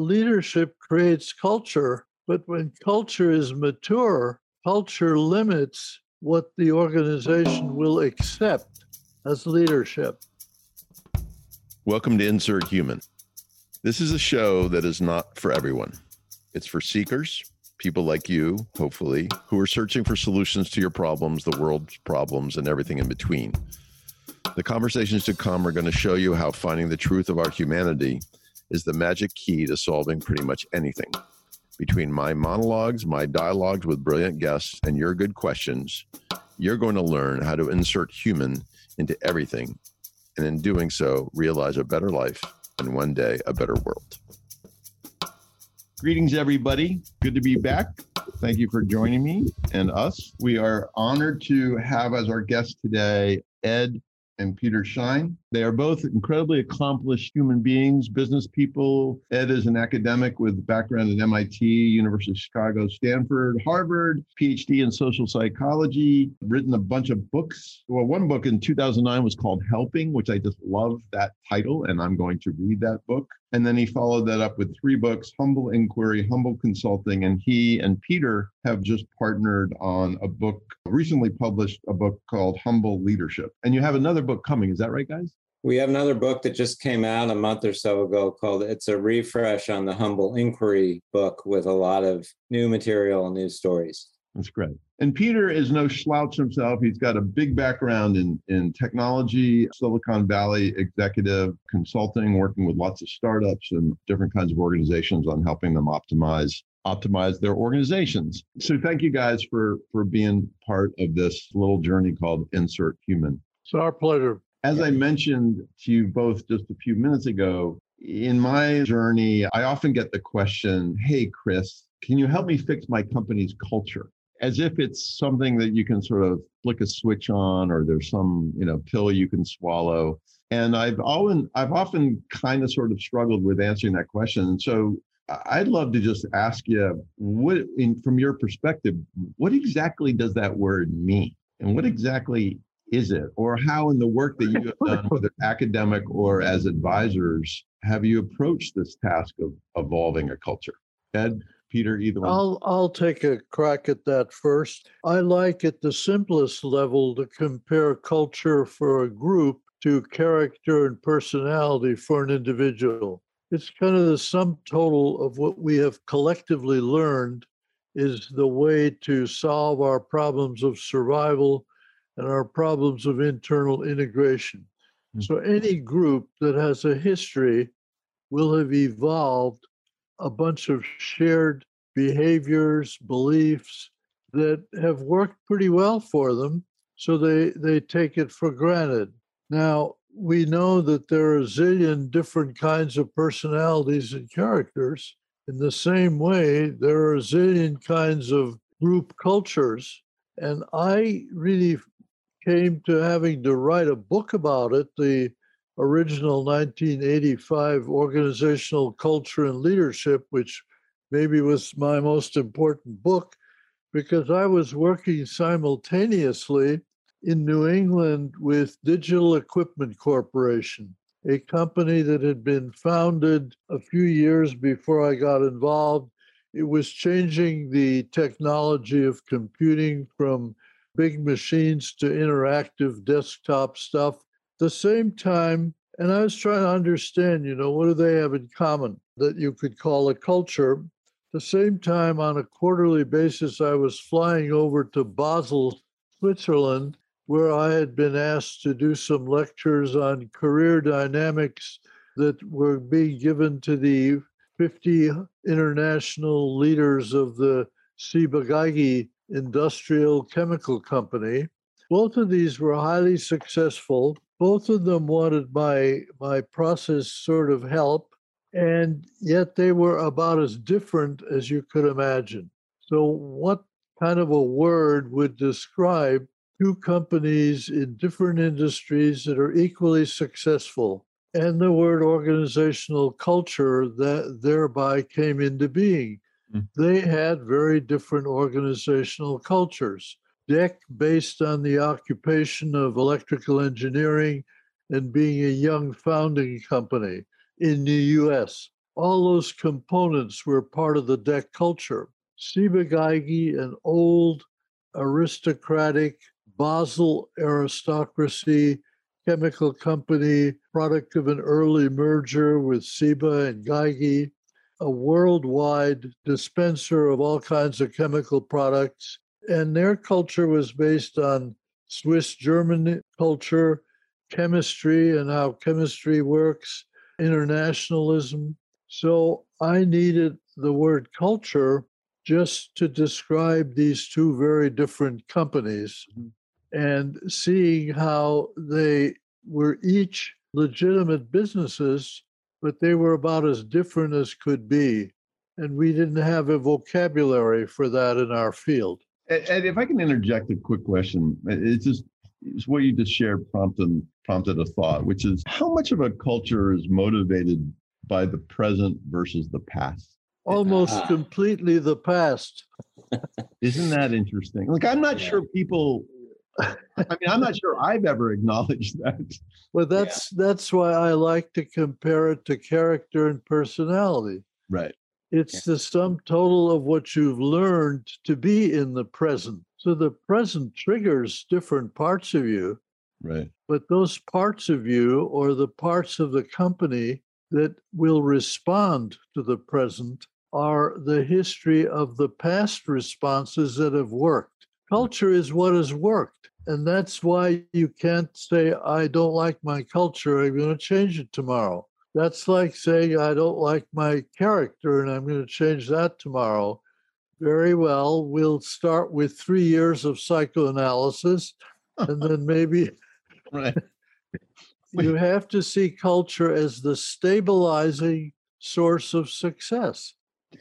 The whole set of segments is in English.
leadership creates culture, but when culture is mature, culture limits what the organization will accept as leadership. Welcome to Insert Human. This is a show that is not for everyone. It's for seekers, people like you, hopefully, who are searching for solutions to your problems, the world's problems, and everything in between. The conversations to come are going to show you how finding the truth of our humanity is the magic key to solving pretty much anything. Between my monologues, my dialogues with brilliant guests, and your good questions, you're going to learn how to insert human into everything, and in doing so, realize a better life and one day a better world. Greetings, everybody. Good to be back. Thank you for joining me and us. We are honored to have as our guests today Ed and Peter Schein. They are both incredibly accomplished human beings, business people. Ed is an academic with background at MIT, University of Chicago, Stanford, Harvard, PhD in social psychology, written a bunch of books. Well, one book in 2009 was called Helping, which I just love that title, and I'm going to read that book. And then he followed that up with three books Humble Inquiry, Humble Consulting. And he and Peter have just partnered on a book, recently published a book called Humble Leadership. And you have another book coming. Is that right, guys? We have another book that just came out a month or so ago called It's a Refresh on the Humble Inquiry book with a lot of new material and new stories. That's great. And Peter is no slouch himself. He's got a big background in, in technology, Silicon Valley executive consulting, working with lots of startups and different kinds of organizations on helping them optimize optimize their organizations. So thank you guys for for being part of this little journey called Insert Human. It's our pleasure. As I mentioned to you both just a few minutes ago, in my journey, I often get the question, Hey, Chris, can you help me fix my company's culture? As if it's something that you can sort of flick a switch on or there's some, you know, pill you can swallow. And I've often, I've often kind of sort of struggled with answering that question. so I'd love to just ask you, what, in, from your perspective, what exactly does that word mean? And what exactly is it? Or how, in the work that you have done, whether academic or as advisors, have you approached this task of evolving a culture? Ed, Peter, either one. I'll I'll take a crack at that first. I like at the simplest level to compare culture for a group to character and personality for an individual. It's kind of the sum total of what we have collectively learned is the way to solve our problems of survival and our problems of internal integration. Mm-hmm. So, any group that has a history will have evolved a bunch of shared behaviors, beliefs that have worked pretty well for them. So, they, they take it for granted. Now, we know that there are a zillion different kinds of personalities and characters. In the same way, there are a zillion kinds of group cultures. And I really came to having to write a book about it, the original 1985 Organizational Culture and Leadership, which maybe was my most important book because I was working simultaneously in New England with Digital Equipment Corporation, a company that had been founded a few years before I got involved. It was changing the technology of computing from big machines to interactive desktop stuff. The same time, and I was trying to understand, you know, what do they have in common that you could call a culture? The same time, on a quarterly basis, I was flying over to Basel, Switzerland, where I had been asked to do some lectures on career dynamics that were being given to the 50 international leaders of the Ciba-Geigy industrial chemical company. Both of these were highly successful. Both of them wanted my, my process sort of help, and yet they were about as different as you could imagine. So, what kind of a word would describe two companies in different industries that are equally successful? And the word organizational culture that thereby came into being. Mm. They had very different organizational cultures. DEC, based on the occupation of electrical engineering and being a young founding company in the US. all those components were part of the DEC culture. Ciba-Geigy, an old aristocratic Basel aristocracy chemical company, product of an early merger with Ciba and Geigy, a worldwide dispenser of all kinds of chemical products. And their culture was based on Swiss German culture, chemistry, and how chemistry works, internationalism. So I needed the word culture just to describe these two very different companies mm-hmm. and seeing how they were each legitimate businesses, but they were about as different as could be. And we didn't have a vocabulary for that in our field. And, and if I can interject a quick question, it's just it's what you just shared prompted prompted a thought, which is how much of a culture is motivated by the present versus the past? Almost Ah. completely the past. Isn't that interesting? Like I'm not Yeah. sure people I mean, I'm not sure I've ever acknowledged that. Well, that's that's why I like to compare it to character and personality. Right. It's the sum total of what you've learned to be in the present. So the present triggers different parts of you, Right. but those parts of you or the parts of the company that will respond to the present are the history of the past responses that have worked. Hmm. Culture is what has worked. And that's why you can't say, I don't like my culture, I'm going to change it tomorrow. That's like saying, I don't like my character and I'm going to change that tomorrow. Very well, we'll start with three years of psychoanalysis and then maybe Right. you have to see culture as the stabilizing source of success.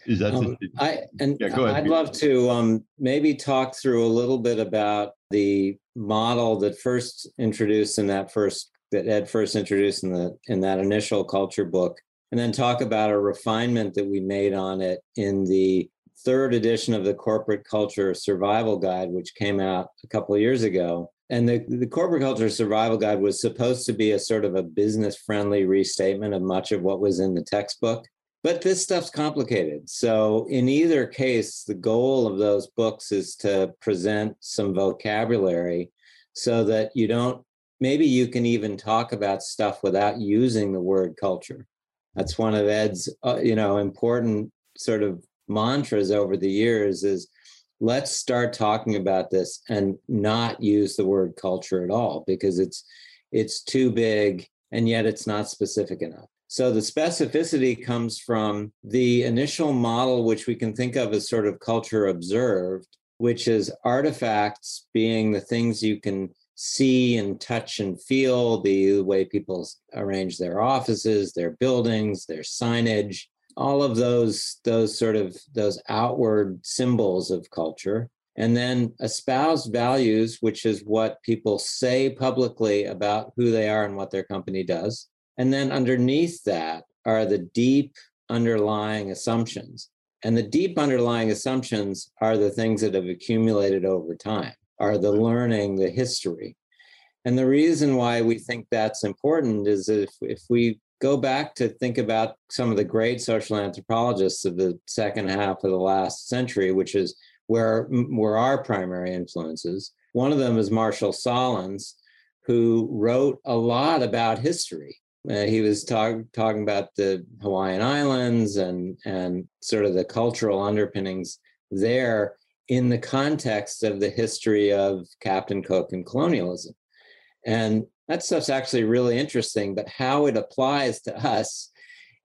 Is that Um, the, I and Yeah, go ahead, I'd love to um, maybe talk through a little bit about the model that first introduced in that first that Ed first introduced in the in that initial culture book, and then talk about a refinement that we made on it in the third edition of the Corporate Culture Survival Guide, which came out a couple of years ago. And the, the Corporate Culture Survival Guide was supposed to be a sort of a business friendly restatement of much of what was in the textbook. But this stuff's complicated. So, in either case, the goal of those books is to present some vocabulary so that you don't, maybe you can even talk about stuff without using the word culture. That's one of Ed's, uh, you know, important sort of mantras over the years is let's start talking about this and not use the word culture at all because it's it's too big and yet it's not specific enough. So the specificity comes from the initial model, which we can think of as sort of culture observed, which is artifacts being the things you can see and touch and feel, the way people arrange their offices, their buildings, their signage, all of those those sort of those outward symbols of culture. And then espoused values which is what people say publicly about who they are and what their company does and then underneath that are the deep underlying assumptions and the deep underlying assumptions are the things that have accumulated over time are the learning the history and the reason why we think that's important is if, if we go back to think about some of the great social anthropologists of the second half of the last century, which is where, where our primary influences. One of them is Marshall Sahlins, who wrote a lot about history. Uh, he was talk, talking about the Hawaiian Islands and, and sort of the cultural underpinnings there in the context of the history of Captain Cook and colonialism. And that stuff's actually really interesting, but how it applies to us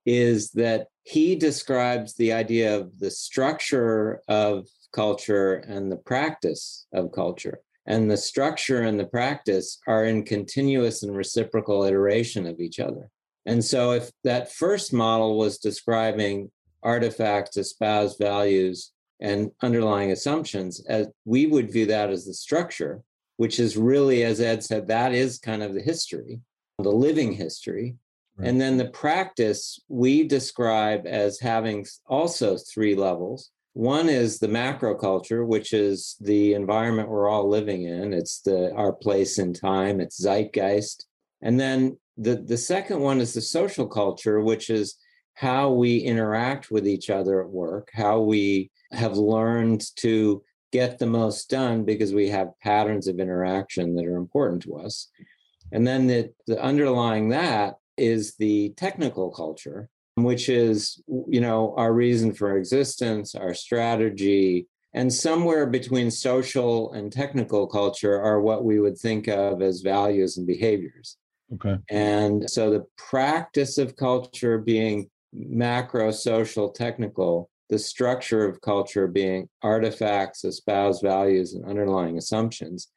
is that he describes the idea of the structure of culture and the practice of culture. And the structure and the practice are in continuous and reciprocal iteration of each other. And so, if that first model was describing artifacts, espoused values, and underlying assumptions, as we would view that as the structure, which is really, as Ed said, that is kind of the history, the living history. Right. And then the practice we describe as having also three levels. One is the macro culture, which is the environment we're all living in. It's the our place in time, it's zeitgeist. And then the, the second one is the social culture, which is how we interact with each other at work, how we have learned to get the most done because we have patterns of interaction that are important to us. And then the, the underlying that is the technical culture, which is, you know, our reason for existence, our strategy, and somewhere between social and technical culture are what we would think of as values and behaviors. Okay. And so the practice of culture being macro, social, technical, the structure of culture being artifacts, espoused values, and underlying assumptions,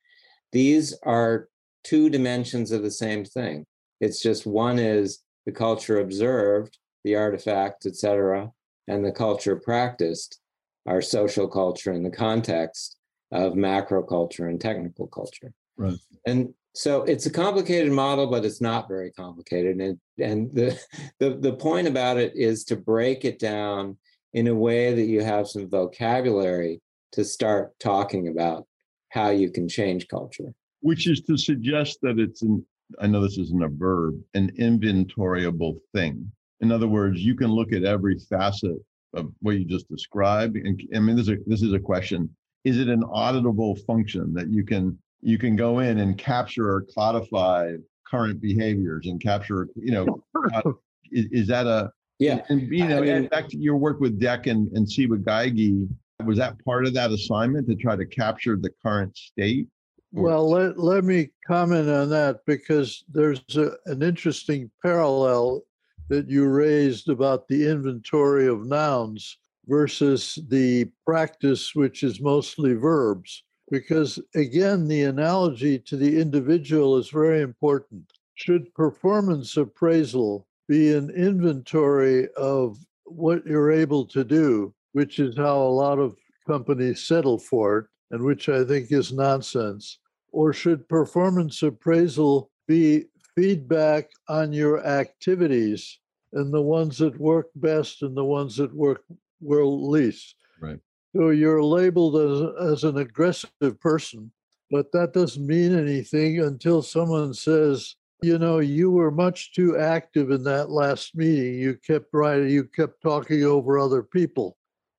these are two dimensions of the same thing. It's just one is the culture observed, the artifacts, etc., and the culture practiced, our social culture in the context of macro culture and technical culture. Right. And so it's a complicated model, but it's not very complicated. And and the, the the point about it is to break it down in a way that you have some vocabulary to start talking about how you can change culture. Which is to suggest that it's an I know this isn't a verb, an inventoriable thing. In other words, you can look at every facet of what you just described. And I mean, this is a, this is a question: Is it an auditable function that you can you can go in and capture or codify current behaviors and capture? You know, uh, is, is, that a yeah? And you know, in fact, your work with DEC and and Ciba-Geigy was that part of that assignment to try to capture the current state? Well, let, let me comment on that because there's a, an interesting parallel that you raised about the inventory of nouns versus the practice, which is mostly verbs. Because again, the analogy to the individual is very important. Should performance appraisal be an inventory of what you're able to do, which is how a lot of companies settle for it, and which I think is nonsense? Or should performance appraisal be feedback on your activities and the ones that work best and the ones that work well least. Right. So you're labeled as, as an aggressive person, but that doesn't mean anything until someone says, you know, you were much too active in that last meeting. You kept writing, you kept talking over other people.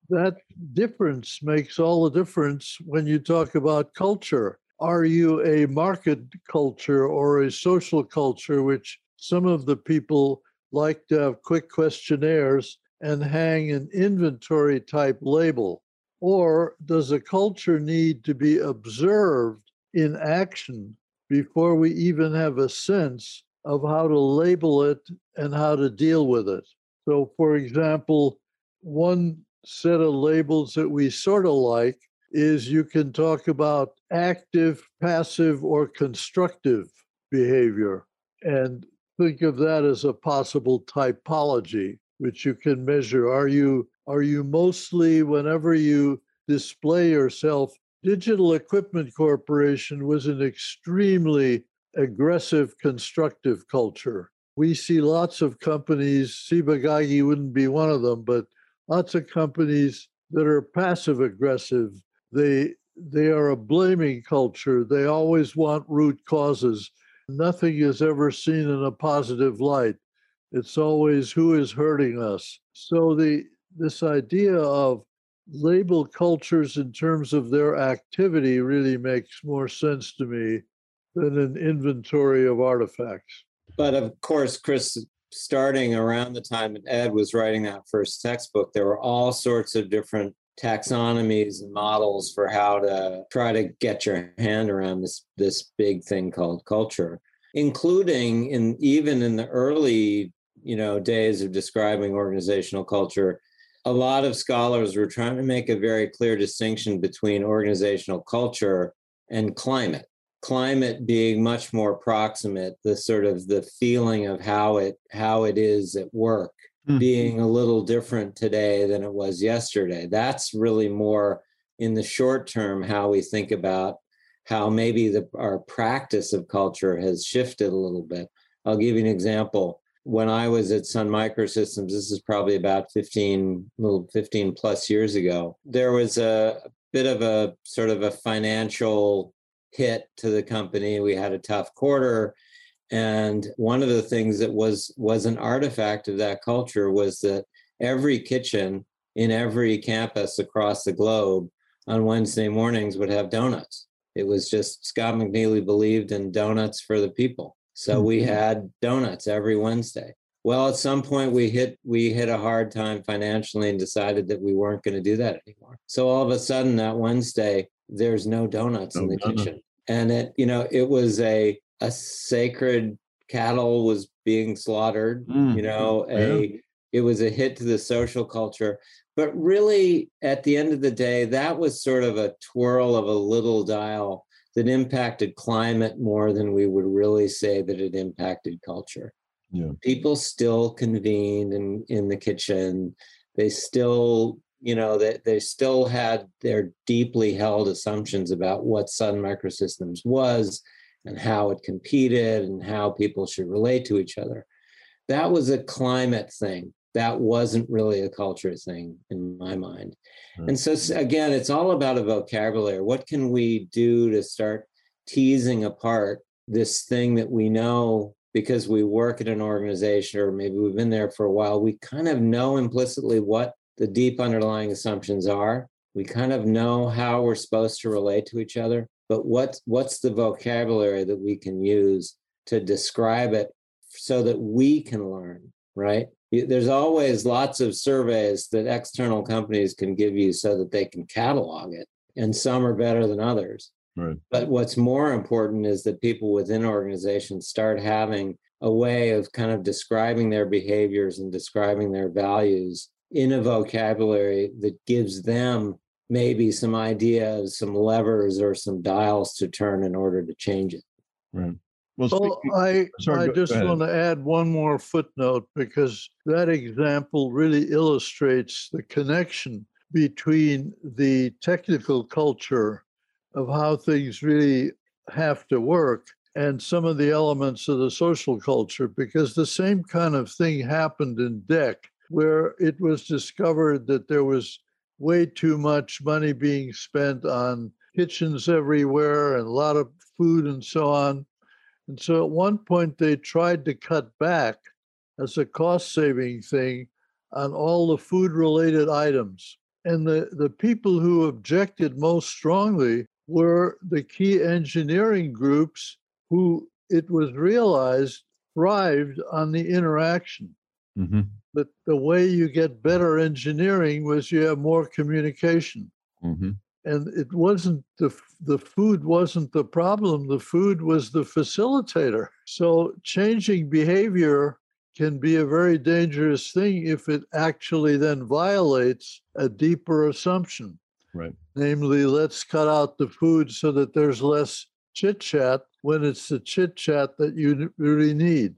That difference makes all the difference when you talk about culture. Are you a market culture or a social culture, which some of the people like to have quick questionnaires and hang an inventory type label? Or does a culture need to be observed in action before we even have a sense of how to label it and how to deal with it? So, for example, one set of labels that we sort of like is you can talk about active, passive, or constructive behavior. And think of that as a possible typology which you can measure are you are you mostly whenever you display yourself digital equipment corporation was an extremely aggressive constructive culture we see lots of companies Ciba-Geigy wouldn't be one of them but lots of companies that are passive aggressive they they are a blaming culture they always want root causes nothing is ever seen in a positive light. It's always who is hurting us. So the this idea of label cultures in terms of their activity really makes more sense to me than an inventory of artifacts. But of course, Chris, starting around the time that Ed was writing that first textbook, there were all sorts of different taxonomies and models for how to try to get your hand around this this big thing called culture including in even in the early you know days of describing organizational culture a lot of scholars were trying to make a very clear distinction between organizational culture and climate. Climate being much more proximate the sort of the feeling of how it how it is at work mm-hmm. being a little different today than it was yesterday. That's really more in the short term how we think about how maybe the, our practice of culture has shifted a little bit. I'll give you an example. When I was at Sun Microsystems, this is probably about 15, little 15 plus years ago, there was a bit of a sort of a financial hit to the company. We had a tough quarter And one of the things that was was an artifact of that culture was that every kitchen in every campus across the globe on Wednesday mornings would have donuts. It was just Scott McNealy believed in donuts for the people. So we Mhm. had donuts every Wednesday. Well, at some point we hit we hit a hard time financially and decided that we weren't going to do that anymore. So all of a sudden that Wednesday there's no donuts in the donuts. kitchen. And it you know it was a a sacred cattle was being slaughtered, Mm, you know, a it was a hit to the social culture. But really at the end of the day that was sort of a twirl of a little dial that impacted climate more than we would really say that it impacted culture Yeah. people still convened in in the kitchen they still you know that they, they still had their deeply held assumptions about what sun microsystems was and how it competed and how people should relate to each other. That was a climate thing. That wasn't really a culture thing in my mind. Right. and so mm-hmm. again it's all about a vocabulary. What can we do to start teasing apart this thing that we know because we work at an organization or maybe we've been there for a while, we kind of know implicitly what the deep underlying assumptions are. We kind of know how we're supposed to relate to each other, but what what's the vocabulary that we can use to describe it so that we can learn, right? There's always lots of surveys that external companies can give you so that they can catalog it, and some are better than others. Right. But what's more important is that people within organizations start having a way of kind of describing their behaviors and describing their values in a vocabulary that gives them maybe some ideas, some levers, or some dials to turn in order to change it. Right. Well, Well, I, sorry, I go- go just ahead. want to add one more footnote because that example really illustrates the connection between the technical culture of how things really have to work and some of the elements of the social culture because the same kind of thing happened in DEC where it was discovered that there was way too much money being spent on kitchens everywhere and a lot of food and so on. And so at one point they tried to cut back as a cost saving thing on all the food related items. And the, the people who objected most strongly were the key engineering groups who it was realized thrived on the interaction. Mhm, That the way you get better engineering was you have more communication. Mhm. and it wasn't the the food wasn't the problem the food was the facilitator. So changing behavior can be a very dangerous thing if it actually then violates a deeper assumption. Right. namely let's cut out the food so that there's less chit chat when it's the chit chat that you really need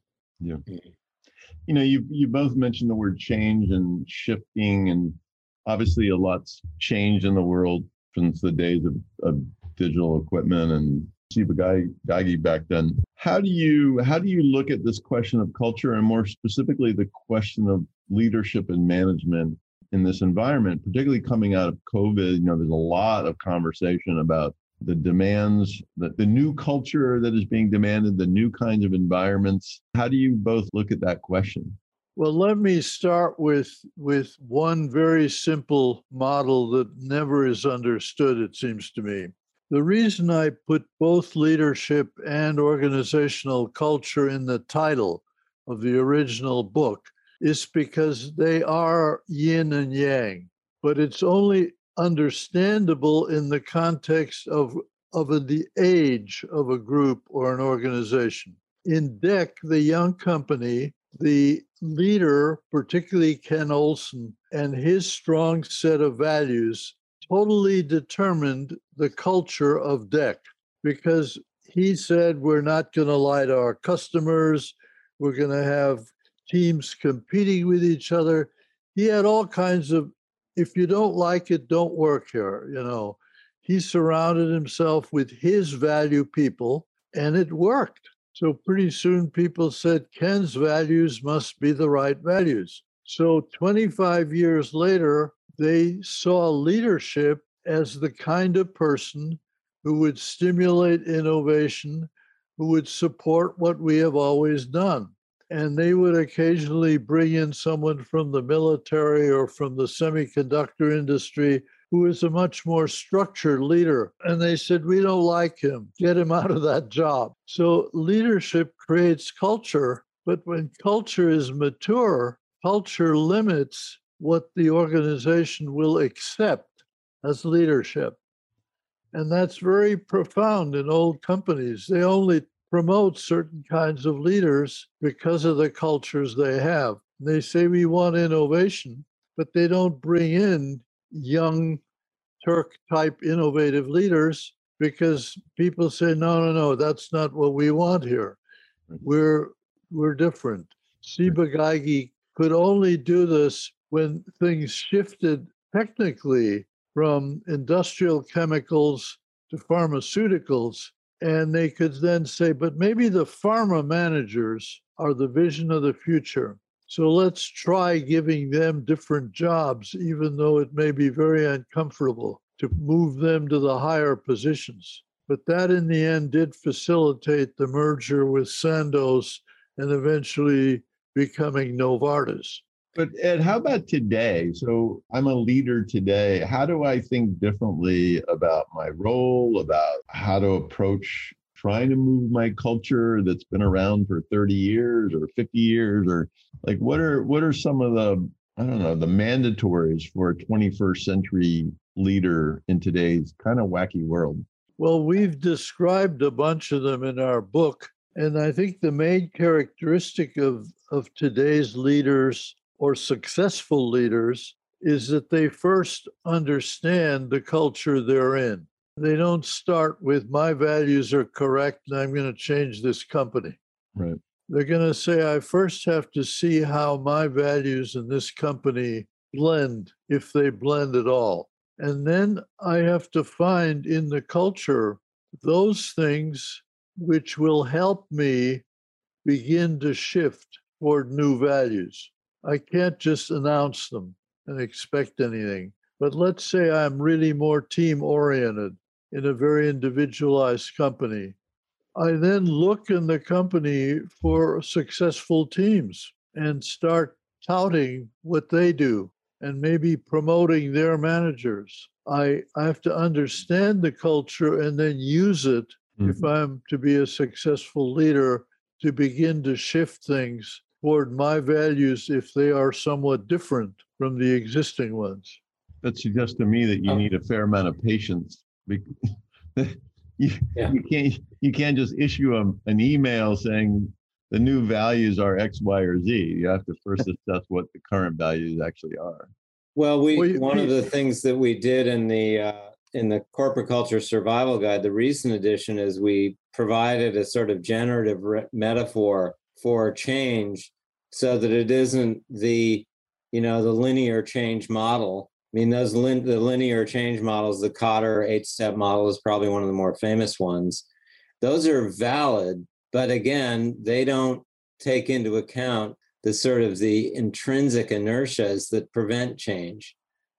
you know, you you both mentioned the word change and shifting, and obviously a lot's changed in the world since the days of, of digital equipment and Geigy back then. How do you how do you look at this question of culture and more specifically the question of leadership and management in this environment, particularly coming out of COVID? You know, there's a lot of conversation about the demands, the, the new culture that is being demanded, the new kinds of environments. How do you both look at that question? Well, let me start with with one very simple model that never is understood, it seems to me. The reason I put both leadership and organizational culture in the title of the original book is because they are yin and yang, but it's only understandable in the context of, of a- the age of a group or an organization. In DEC, the young company, the leader, particularly Ken Olsen, and his strong set of values totally determined the culture of DEC because he said, We're not going to lie to our customers. We're going to have teams competing with each other. He had all kinds of, if you don't like it, don't work here. You know, he surrounded himself with his value people and it worked. So pretty soon people said Ken's values must be the right values. So 25 years later, they saw leadership as the kind of person who would stimulate innovation, who would support what we have always done. And they would occasionally bring in someone from the military or from the semiconductor industry who is a much more structured leader. And they said, We don't like him. Get him out of that job. So leadership creates culture. But when culture is mature, culture limits what the organization will accept as leadership. And that's very profound in old companies. They only promote certain kinds of leaders because of the cultures they have. They say we want innovation, but they don't bring in young Turk type innovative leaders because people say, no, no, no, that's not what we want here. We're we're different. Ciba-Geigy could only do this when things shifted technically from industrial chemicals to pharmaceuticals. And they could then say, but maybe the pharma managers are the vision of the future. So let's try giving them different jobs, even though it may be very uncomfortable to move them to the higher positions. But that in the end did facilitate the merger with Sandoz and eventually becoming Novartis. But Ed, how about today? So I'm a leader today. How do I think differently about my role, about how to approach trying to move my culture that's been around for 30 years or 50 years or like what are what are some of the I don't know, the mandatories for a 21st century leader in today's kind of wacky world? Well, we've described a bunch of them in our book. And I think the main characteristic of, of today's leaders or successful leaders is that they first understand the culture they're in. They don't start with my values are correct and I'm going to change this company. Right. They're going to say, I first have to see how my values in this company blend, if they blend at all. And then I have to find in the culture those things which will help me begin to shift toward new values. I can't just announce them and expect anything. But let's say I'm really more team oriented in a very individualized company. I then look in the company for successful teams and start touting what they do and maybe promoting their managers. I, I have to understand the culture and then use it mm-hmm. if I'm to be a successful leader to begin to shift things toward my values if they are somewhat different from the existing ones. That suggests to me that you oh. need a fair amount of patience. you, yeah. you can't you can't just issue a, an email saying the new values are X, Y, or Z. You have to first assess what the current values actually are. Well, we well, one of the things that we did in the uh, in the corporate culture survival guide, the recent edition, is we provided a sort of generative re- metaphor for change, so that it isn't the you know the linear change model. I mean, those lin- the linear change models, the Kotter eight step model is probably one of the more famous ones. Those are valid, but again, they don't take into account the sort of the intrinsic inertias that prevent change.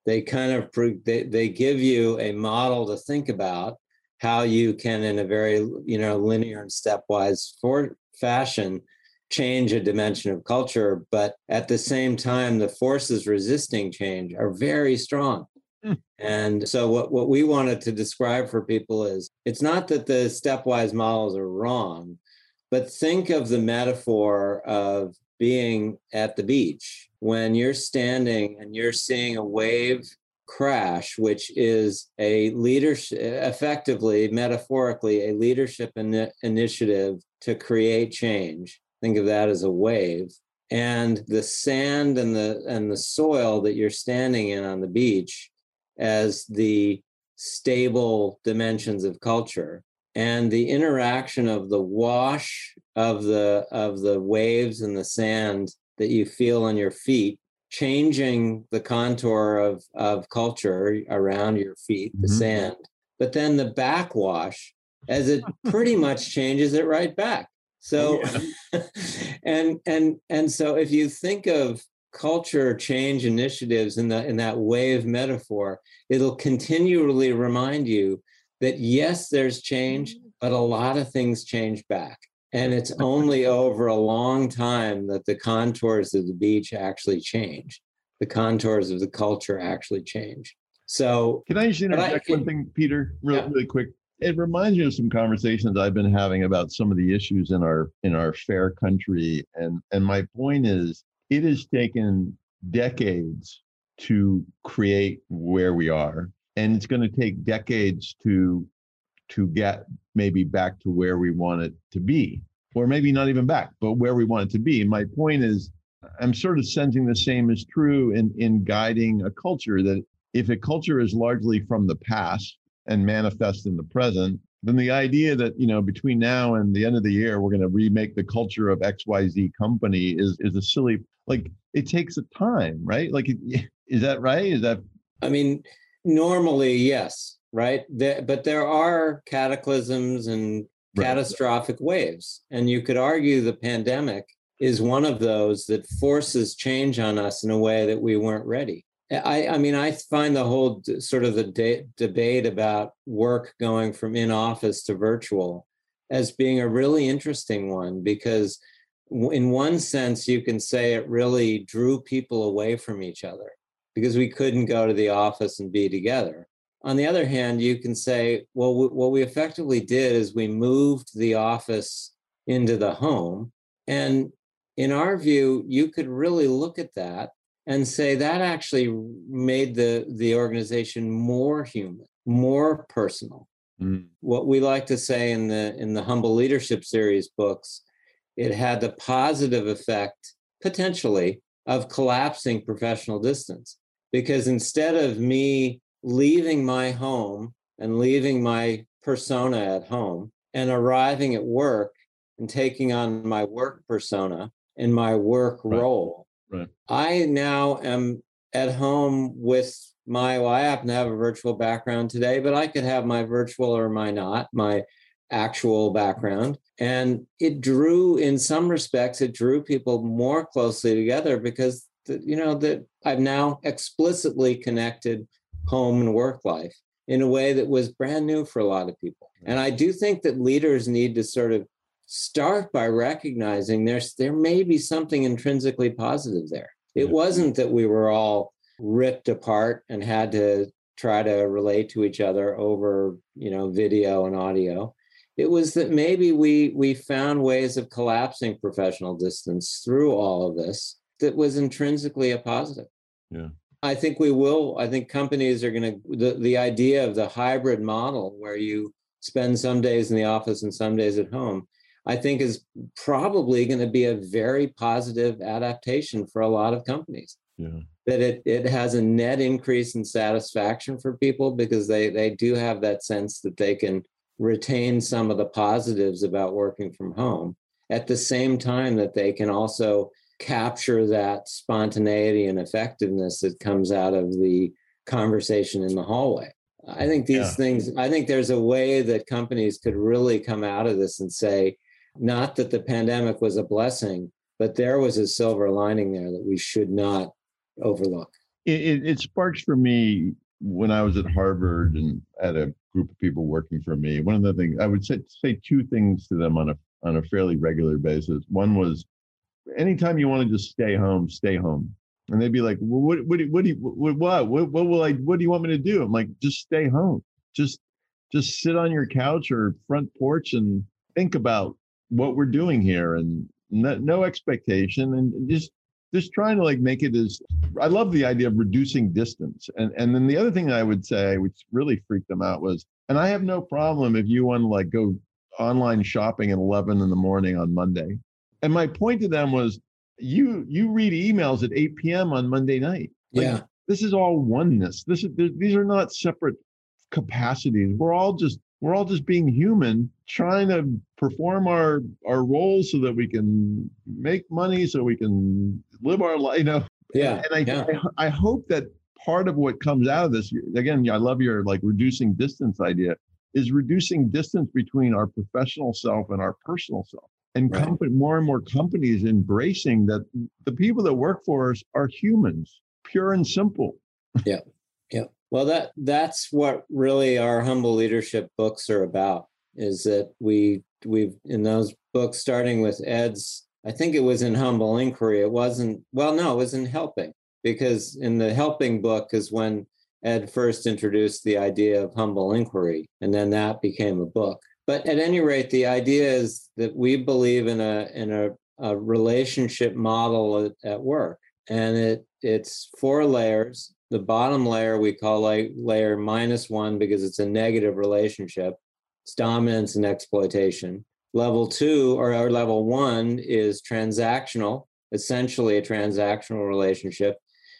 They kind of they, they give you a model to think about how you can, in a very you know linear and stepwise for fashion, change a dimension of culture. But at the same time, the forces resisting change are very strong. Hmm. And so, what, what we wanted to describe for people is it's not that the stepwise models are wrong, but think of the metaphor of being at the beach when you're standing and you're seeing a wave crash, which is a leadership, effectively, metaphorically, a leadership in- initiative to create change. Think of that as a wave. And the sand and the and the soil that you're standing in on the beach as the stable dimensions of culture and the interaction of the wash of the of the waves and the sand that you feel on your feet changing the contour of of culture around your feet the mm-hmm. sand but then the backwash as it pretty much changes it right back so yeah. and and and so if you think of culture change initiatives in the in that wave metaphor it'll continually remind you that yes there's change mm-hmm. but a lot of things change back. And it's only over a long time that the contours of the beach actually change. The contours of the culture actually change. So, can I just interject I, one thing, Peter, really, yeah. really quick? It reminds me of some conversations I've been having about some of the issues in our in our fair country, and and my point is, it has taken decades to create where we are, and it's going to take decades to to get maybe back to where we want it to be, or maybe not even back, but where we want it to be. My point is, I'm sort of sensing the same is true in in guiding a culture that if a culture is largely from the past and manifest in the present, then the idea that you know between now and the end of the year we're going to remake the culture of xyz company is is a silly like it takes a time right like is that right is that i mean normally yes right? There, but there are cataclysms and right. catastrophic waves. And you could argue the pandemic is one of those that forces change on us in a way that we weren't ready. I, I mean, I find the whole sort of the de- debate about work going from in office to virtual as being a really interesting one because, in one sense, you can say it really drew people away from each other because we couldn't go to the office and be together. On the other hand, you can say, well, w- what we effectively did is we moved the office into the home. And in our view, you could really look at that and say that actually made the, the organization more human, more personal. Mm. What we like to say in the in the Humble Leadership series books, it had the positive effect potentially of collapsing professional distance because instead of me leaving my home and leaving my persona at home and arriving at work and taking on my work persona and my work right. role. Right. I now am at home with my, well, I happen to have a virtual background today, but I could have my virtual or my not, my actual background. And it drew, in some respects, it drew people more closely together because, the, you know, that I've now explicitly connected home and work life in a way that was brand new for a lot of people. And I do think that leaders need to sort of start by recognizing there's there may be something intrinsically positive there. It wasn't that we were all ripped apart and had to try to relate to each other over, you know, video and audio. It was that maybe we we found ways of collapsing professional distance through all of this that was intrinsically a positive. Yeah. I think we will. I think companies are going to, the, the idea of the hybrid model where you spend some days in the office and some days at home, I think is probably going to be a very positive adaptation for a lot of companies. Yeah. That it, it has a net increase in satisfaction for people because they, they do have that sense that they can retain some of the positives about working from home at the same time that they can also capture that spontaneity and effectiveness that comes out of the conversation in the hallway. I think these yeah. things, I think there's a way that companies could really come out of this and say, not that the pandemic was a blessing, but there was a silver lining there that we should not overlook. It, it, it sparks for me when I was at Harvard and had a group of people working for me. One of the things I would say, say two things to them on a on a fairly regular basis. One was anytime you want to just stay home, stay home. And they'd be like, well, what, what, what do you, what, what, what, what will I, what do you want me to do? I'm like, just stay home. Just, just sit on your couch or front porch and think about what we're doing here and no, no expectation and just, just trying to like make it as I love the idea of reducing distance. And and then the other thing I would say, which really freaked them out, was, and I have no problem if you want to like go online shopping at 11 in the morning on Monday and my point to them was you you read emails at 8 p.m. on Monday night. Like, yeah. This is all oneness. This is these are not separate capacities. We're all just we're all just being human, trying to perform our our roles so that we can make money, so we can live our life. You know. Yeah. And I yeah. I, I hope that part of what comes out of this again i love your like reducing distance idea is reducing distance between our professional self and our personal self and right. company, more and more companies embracing that the people that work for us are humans, pure and simple. yeah, yeah. Well, that that's what really our humble leadership books are about. is that we we've in those books, starting with Ed's, I think it was in Humble Inquiry. It wasn't, well, no, it was in Helping, because in the Helping book is when Ed first introduced the idea of humble inquiry, and then that became a book. But at any rate, the idea is that we believe in a in a, a relationship model at, at work, and it it's four layers. The bottom layer we call like layer minus one because it's a negative relationship. It's dominance and exploitation. Level two or, or level one is transactional, essentially a transactional relationship.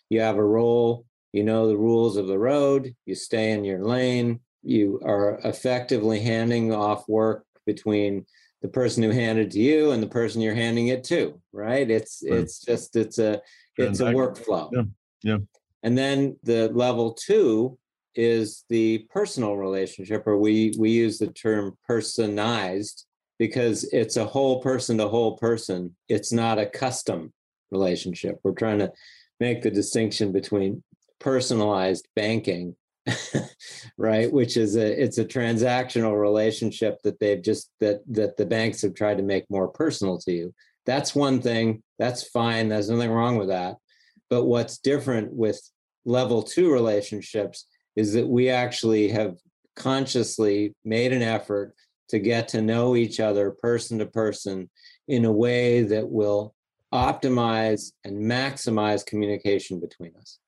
You have a role, you know the rules of the road, you stay in your lane, you are effectively handing off work between the person who handed to you and the person you're handing it to right it's right. it's just it's a it's a workflow yeah yeah and then the level two is the personal relationship or we we use the term personized because it's a whole person to whole person. It's not a custom relationship. We're trying to make the distinction between personalized banking right? Which is a it's a transactional relationship that they've just that that the banks have tried to make more personal to you. That's one thing. That's fine. There's nothing wrong with that. But what's different with level 2 relationships is that we actually have consciously made an effort to get to know each other person to person in a way that will optimize and maximize communication between us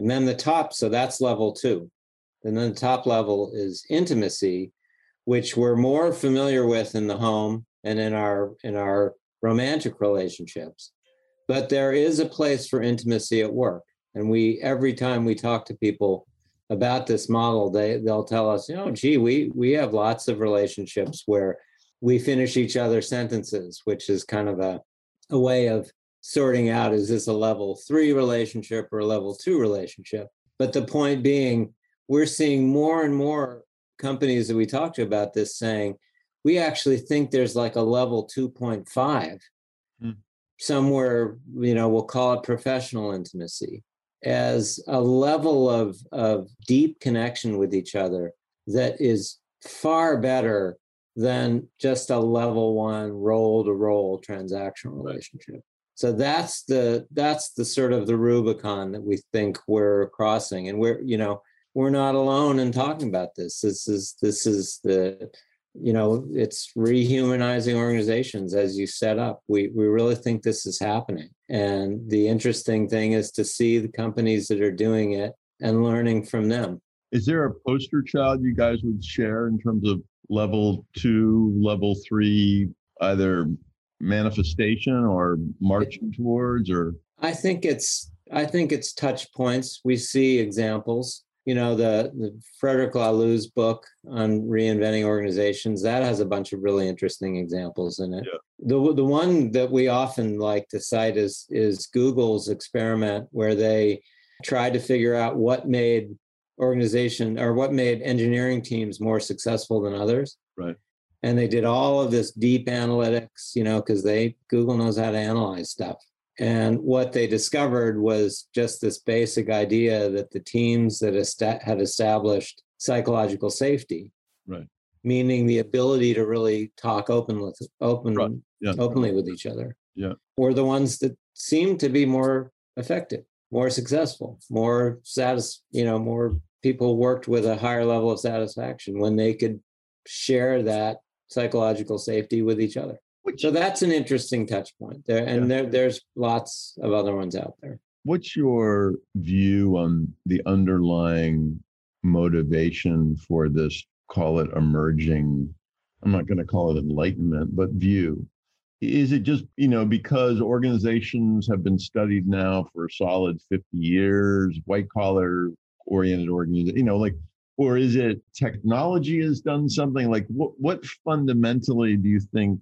and then the top so that's level 2 and then the top level is intimacy, which we're more familiar with in the home and in our in our romantic relationships. But there is a place for intimacy at work. And we every time we talk to people about this model, they they'll tell us, you know, gee, we we have lots of relationships where we finish each other's sentences, which is kind of a, a way of sorting out is this a level three relationship or a level two relationship? But the point being, we're seeing more and more companies that we talk to about this saying, we actually think there's like a level 2.5 hmm. somewhere, you know, we'll call it professional intimacy as a level of, of deep connection with each other that is far better than just a level one role to role transactional relationship. So that's the that's the sort of the Rubicon that we think we're crossing. And we're, you know, we're not alone in talking about this. This is this is the you know it's rehumanizing organizations as you set up. We we really think this is happening, and the interesting thing is to see the companies that are doing it and learning from them. Is there a poster child you guys would share in terms of level two, level three, either manifestation or marching towards, or? I think it's I think it's touch points. We see examples you know the, the Frederic Laloux's book on reinventing organizations that has a bunch of really interesting examples in it yeah. The, the one that we often like to cite is is google's experiment where they tried to figure out what made organization or what made engineering teams more successful than others. Right. And they did all of this deep analytics you know because they google knows how to analyze stuff. And what they discovered was just this basic idea that the teams that est- had established psychological safety, right, meaning the ability to really talk open with open right. Yeah. openly with each other, yeah, were the ones that seemed to be more effective, more successful, more satis, you know, more people worked with a higher level of satisfaction when they could share that psychological safety with each other. So that's an interesting touch point there, and yeah. there there's lots of other ones out there. What's your view on the underlying motivation for this? Call it emerging. I'm not going to call it enlightenment, but view. Is it just you know because organizations have been studied now for a solid 50 years, white collar oriented organization, you know, like or is it technology has done something like what what fundamentally do you think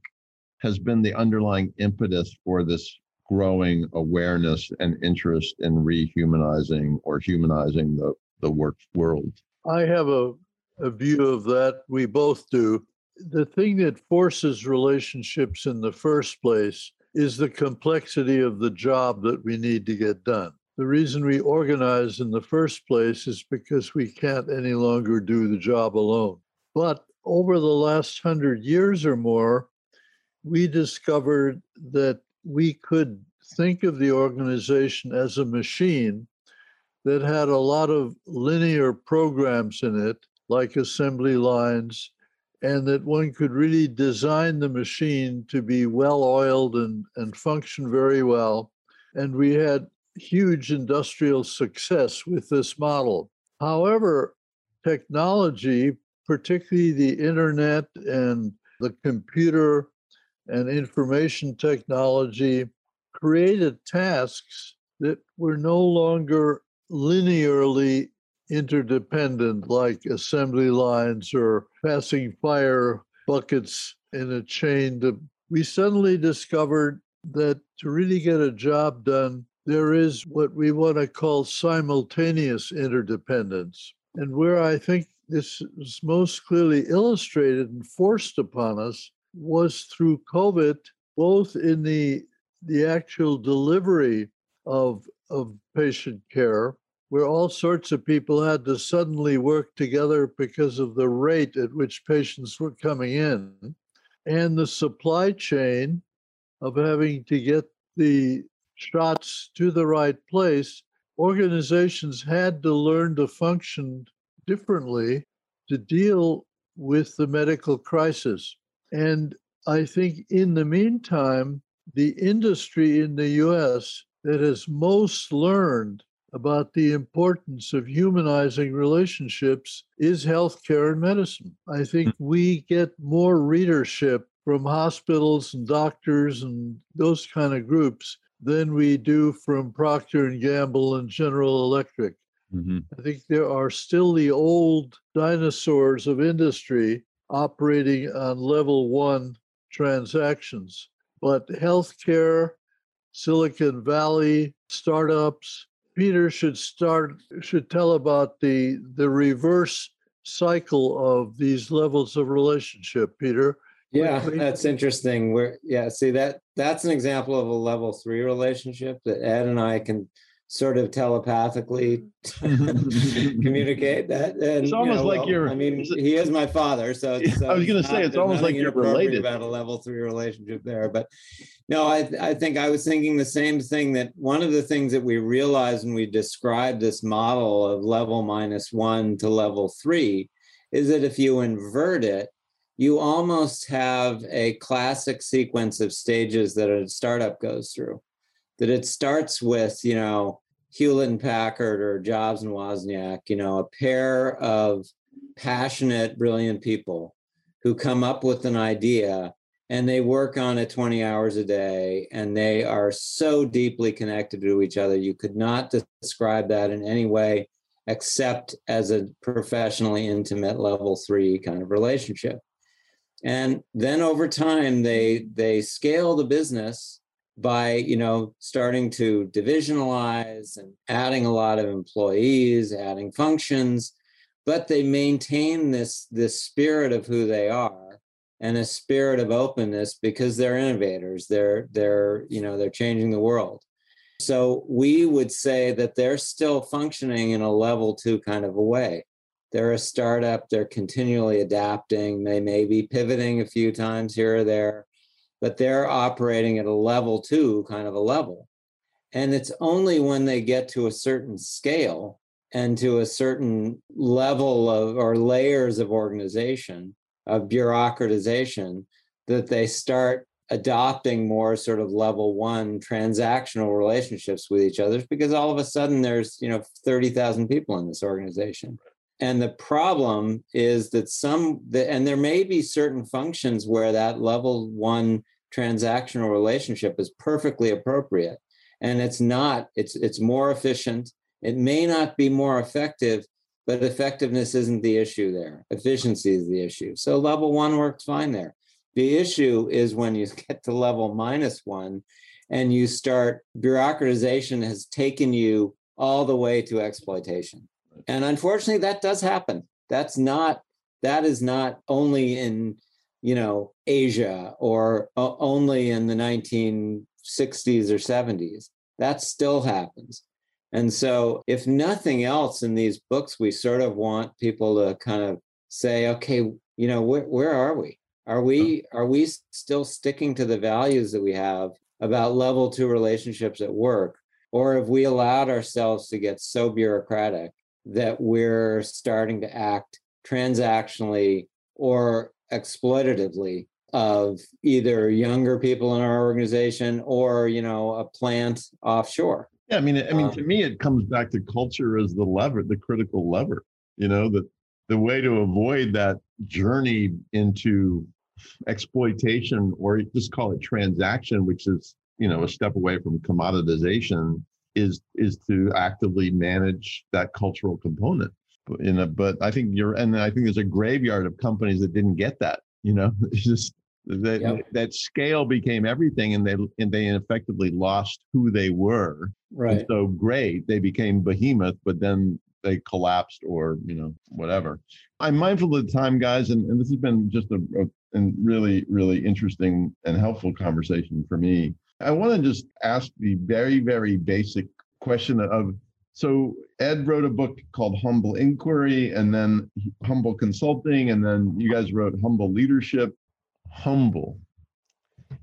has been the underlying impetus for this growing awareness and interest in rehumanizing or humanizing the, the work world? I have a, a view of that. We both do. The thing that forces relationships in the first place is the complexity of the job that we need to get done. The reason we organize in the first place is because we can't any longer do the job alone. But over the last hundred years or more, we discovered that we could think of the organization as a machine that had a lot of linear programs in it, like assembly lines, and that one could really design the machine to be well oiled and, and function very well. And we had huge industrial success with this model. However, technology, particularly the internet and the computer and information technology, created tasks that were no longer linearly interdependent, like assembly lines or passing fire buckets in a chain. We suddenly discovered that to really get a job done, there is what we want to call simultaneous interdependence. And where I think this is most clearly illustrated and forced upon us was through COVID, both in the the actual delivery of of patient care, where all sorts of people had to suddenly work together because of the rate at which patients were coming in, and the supply chain of having to get the shots to the right place, organizations had to learn to function differently to deal with the medical crisis. And I think in the meantime, the industry in the US that has most learned about the importance of humanizing relationships is healthcare and medicine. I think we get more readership from hospitals and doctors and those kind of groups than we do from Procter and Gamble and General Electric. Mm-hmm. I think there are still the old dinosaurs of industry operating on level one transactions. But healthcare, Silicon Valley, startups, Peter should start should tell about the the reverse cycle of these levels of relationship, Peter. Yeah, that's interesting. Where yeah, see that that's an example of a level three relationship that Ed and I can sort of telepathically communicate that. And, it's almost you know, like well, you're. I mean, he is my father, so, it's, I was going to say it's almost like you're related about a level three relationship there. But no, I I think I was thinking the same thing. That one of the things that we realized when we described this model of level minus one to level three is that if you invert it, you almost have a classic sequence of stages that a startup goes through that it starts with, you know, Hewlett and Packard or Jobs and Wozniak, you know, a pair of passionate, brilliant people who come up with an idea and they work on it 20 hours a day and they are so deeply connected to each other. You could not describe that in any way except as a professionally intimate level three kind of relationship. And then over time, they they scale the business by you know starting to divisionalize and adding a lot of employees adding functions but they maintain this this spirit of who they are and a spirit of openness because they're innovators they're they're you know they're changing the world so we would say that they're still functioning in a level 2 kind of a way they're a startup they're continually adapting they may be pivoting a few times here or there but they're operating at a level two kind of a level. And it's only when they get to a certain scale and to a certain level of or layers of organization, of bureaucratization, that they start adopting more sort of level one transactional relationships with each other because all of a sudden there's you know 30,000 people in this organization. And the problem is that some and there may be certain functions where that level one transactional relationship is perfectly appropriate. And it's not it's it's more efficient. It may not be more effective but effectiveness isn't the issue there. Efficiency is the issue. So level one works fine there. The issue is when you get to level minus one and you start bureaucratization has taken you all the way to exploitation. And unfortunately that does happen. That's not that is not only in you know asia or only in the 1960s or 70s that still happens and so if nothing else in these books we sort of want people to kind of say okay you know, where, where are we? Are we uh-huh. are we still sticking to the values that we have about level two relationships at work? Or have we allowed ourselves to get so bureaucratic that we're starting to act transactionally or exploitatively of either younger people in our organization or you know a plant offshore yeah i mean i mean Um, to me it comes back to culture as the lever the critical lever you know that the way to avoid that journey into exploitation or just call it transaction which is you know a step away from commoditization is is to actively manage that cultural component. In a, but i think you're and i think there's a graveyard of companies that didn't get that you know? It's just that Yep. that scale became everything and they and they effectively lost who they were. And right. so great they became behemoth but then they collapsed or you know whatever. I'm mindful of the time guys and, and this has been just a, a and really really interesting and helpful conversation for me. I want to just ask the very very basic question of so ed wrote a book called humble inquiry and then humble consulting and then you guys wrote humble leadership humble.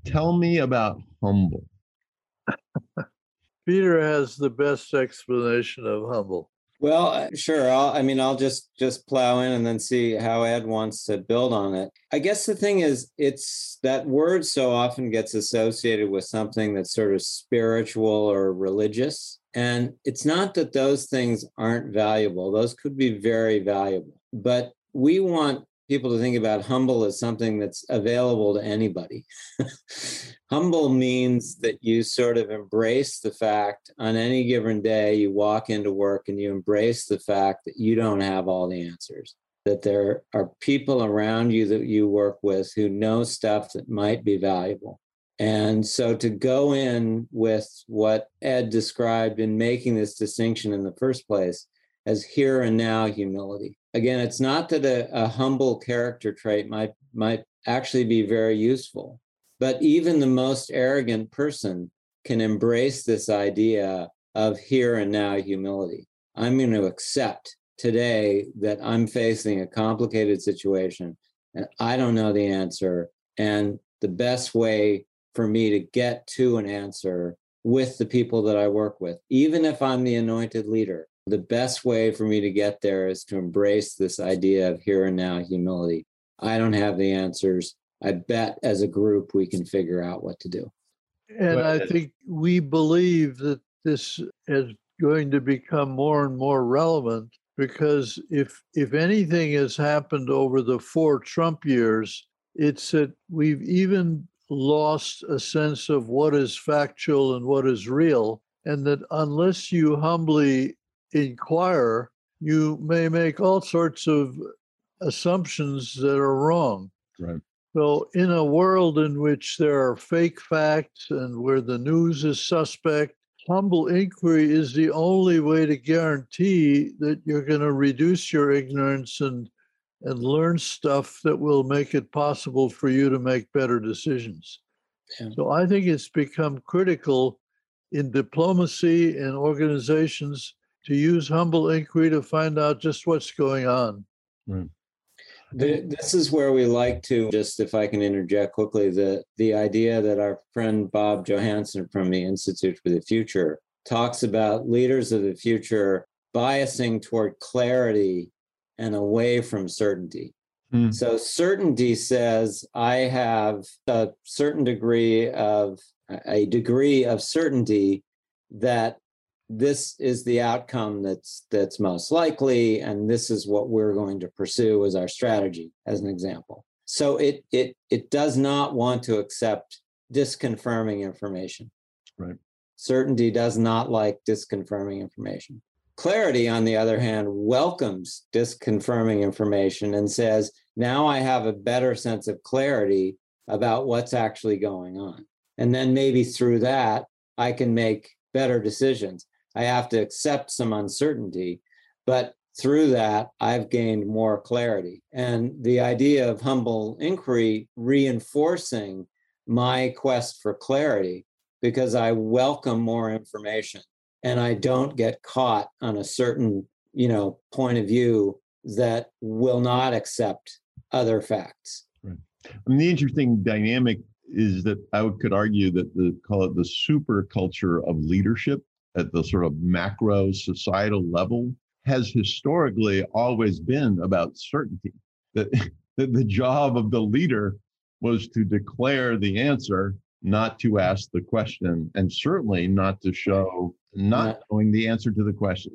Tell me about humble. Peter has the best explanation of humble. well uh, sure I'll, i mean i'll just just plow in and then see how ed wants to build on it. I guess the thing is it's that word so often gets associated with something that's sort of spiritual or religious and it's not that those things aren't valuable. Those could be very valuable but we want people to think about humble as something that's available to anybody. Humble means that you sort of embrace the fact on any given day you walk into work and you embrace the fact that you don't have all the answers that there are people around you that you work with who know stuff that might be valuable. And so to go in with what ed described in making this distinction in the first place as here and now humility again it's not that a, a humble character trait might might actually be very useful but even the most arrogant person can embrace this idea of here and now humility. I'm going to accept today that I'm facing a complicated situation and I don't know the answer. And the best way for me to get to an answer with the people that I work with, even if I'm the anointed leader, the best way for me to get there is to embrace this idea of here and now humility. I don't have the answers. I bet as a group we can figure out what to do. And I think we believe that this is going to become more and more relevant because if if anything has happened over the four Trump years, it's that we've even lost a sense of what is factual and what is real, and that unless you humbly inquire, you may make all sorts of assumptions that are wrong. right So, in a world in which there are fake facts and where the news is suspect, humble inquiry is the only way to guarantee that you're going to reduce your ignorance and and learn stuff that will make it possible for you to make better decisions. Yeah. So I think it's become critical in diplomacy and organizations to use humble inquiry to find out just what's going on. The- This is where we like to just, if I can interject quickly, the the idea that our friend Bob Johansen from the Institute for the Future talks about leaders of the future biasing toward clarity and away from certainty. Hmm. So certainty says I have a certain degree of a degree of certainty that this is the outcome that's that's most likely and this is what we're going to pursue as our strategy as an example. So it it it does not want to accept disconfirming information. Right. certainty does not like disconfirming information. Clarity on the other hand welcomes disconfirming information and says now i have a better sense of clarity about what's actually going on. And then maybe through that i can make better decisions I have to accept some uncertainty, but through that, I've gained more clarity. And the idea of humble inquiry reinforcing my quest for clarity because I welcome more information and I don't get caught on a certain, you know, point of view that will not accept other facts. Right. I mean, the interesting dynamic is that I could argue that the call it the super culture of leadership at the sort of macro societal level has historically always been about certainty. That, that the job of the leader was to declare the answer, not to ask the question, and certainly not to show not knowing the answer to the question.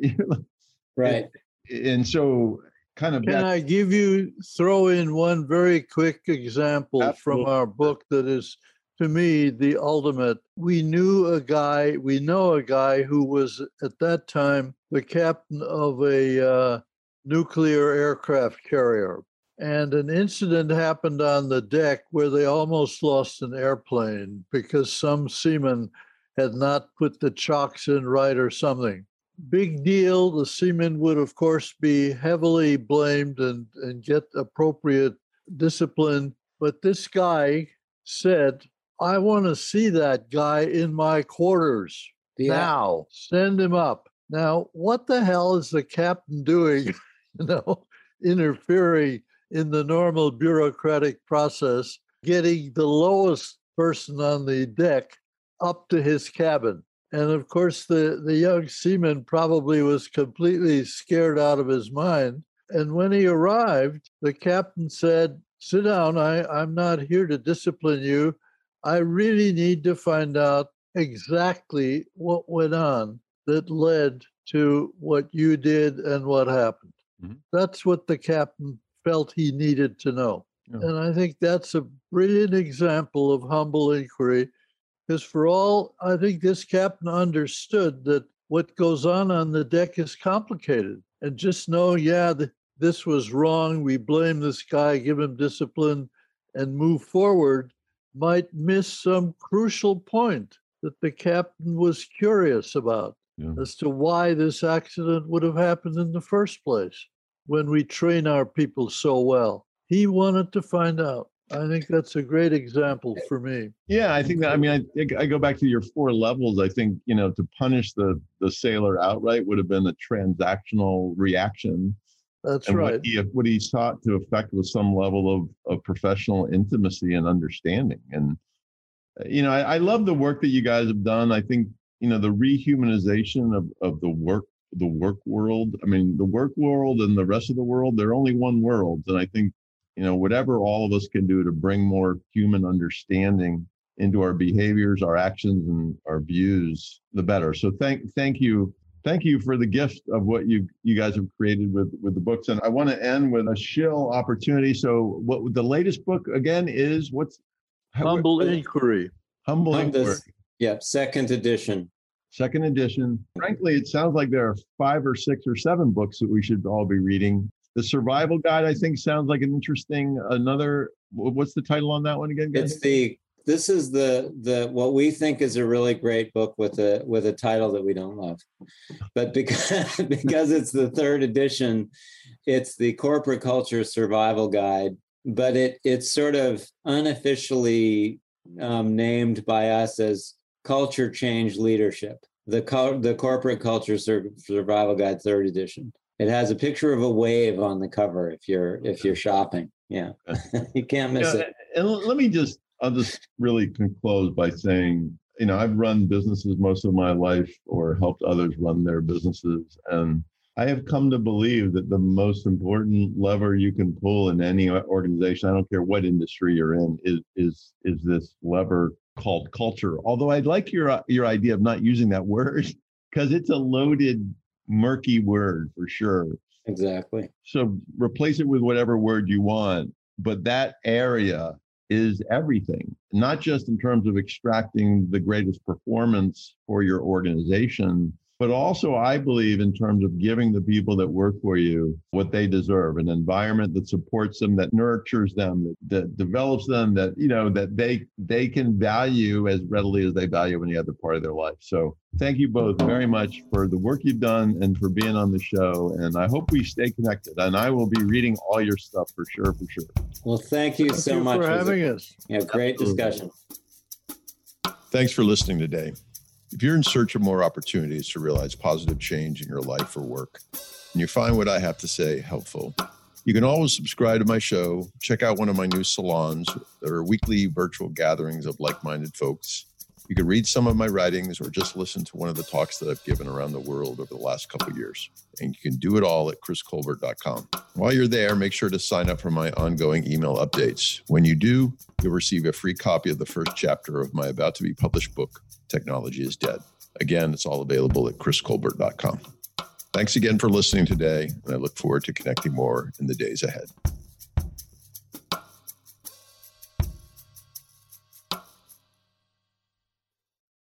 right. And, and so kind of can that, I give you throw in one very quick example absolutely. from our book that is to me the ultimate. We knew a guy, we know a guy who was at that time the captain of a uh, nuclear aircraft carrier. And an incident happened on the deck where they almost lost an airplane because some seaman had not put the chocks in right or something. Big deal. The seaman would, of course, be heavily blamed and, and get appropriate discipline. But this guy said, I want to see that guy in my quarters yeah. now. Send him up. Now, what the hell is the captain doing? you know, interfering in the normal bureaucratic process, getting the lowest person on the deck up to his cabin. And of course, the, the young seaman probably was completely scared out of his mind. And when he arrived, the captain said, Sit down, I, I'm not here to discipline you. I really need to find out exactly what went on that led to what you did and what happened. Mm-hmm. That's what the captain felt he needed to know. Yeah. And I think that's a brilliant example of humble inquiry because for all I think this captain understood that what goes on on the deck is complicated. And just know, yeah, the, this was wrong. We blame this guy, give him discipline, and move forward might miss some crucial point that the captain was curious about yeah. as to why this accident would have happened in the first place when we train our people so well. He wanted to find out. I think that's a great example for me. Yeah, I think that. I mean, I, I go back to your four levels. I think you know to punish the the sailor outright would have been a transactional reaction. That's and right. What he, what he sought to affect was some level of of professional intimacy and understanding. And uh, you know, I, I love the work that you guys have done. I think you know the rehumanization of of the work the work world. I mean, the work world and the rest of the world, they're only one world. And I think you know whatever all of us can do to bring more human understanding into our behaviors our actions and our views the better so thank thank you thank you for the gift of what you you guys have created with with the books and i want to end with a shill opportunity so what the latest book again is what's humble what, inquiry humble inquiry yeah second edition second edition frankly it sounds like there are five or six or seven books that we should all be reading the survival guide, I think, sounds like an interesting another. What's the title on that one again? Guys? It's the this is the the what we think is a really great book with a with a title that we don't love. But because because it's the third edition it's the corporate culture survival guide but it it's sort of unofficially um, named by us as culture change leadership the the corporate culture sur- survival guide third edition. It has a picture of a wave on the cover if you're if you're shopping. Yeah, you can't miss yeah, it. And let me just I'll just really close by saying, you know, I've run businesses most of my life or helped others run their businesses, and I have come to believe that the most important lever you can pull in any organization, I don't care what industry you're in, is is is this lever called culture. Although I'd like your your idea of not using that word because it's a loaded murky word for sure. Exactly. So replace it with whatever word you want. But that area is everything, not just in terms of extracting the greatest performance for your organization, but also I believe in terms of giving the people that work for you what they deserve, an environment that supports them, that nurtures them, that, that develops them, that you know that they they can value as readily as they value any other part of their life. So thank you both very much for the work you've done and for being on the show. And I hope we stay connected. And I will be reading all your stuff for sure, for sure. Well, thank you thank so you much for having us. Yeah, great discussion. Thanks for listening today. If you're in search of more opportunities to realize positive change in your life or work, and you find what I have to say helpful, You can always subscribe to my show, check out one of my new salons are weekly virtual gatherings of like minded folks. You can read some of my writings or just listen to one of the talks that I've given around the world over the last couple of years. And you can do it all at chriscolbert.com. While you're there, make sure to sign up for my ongoing email updates. When you do, you'll receive a free copy of the first chapter of my about to be published book, Technology is Dead. Again, it's all available at chriscolbert.com. Thanks again for listening today, and I look forward to connecting more in the days ahead.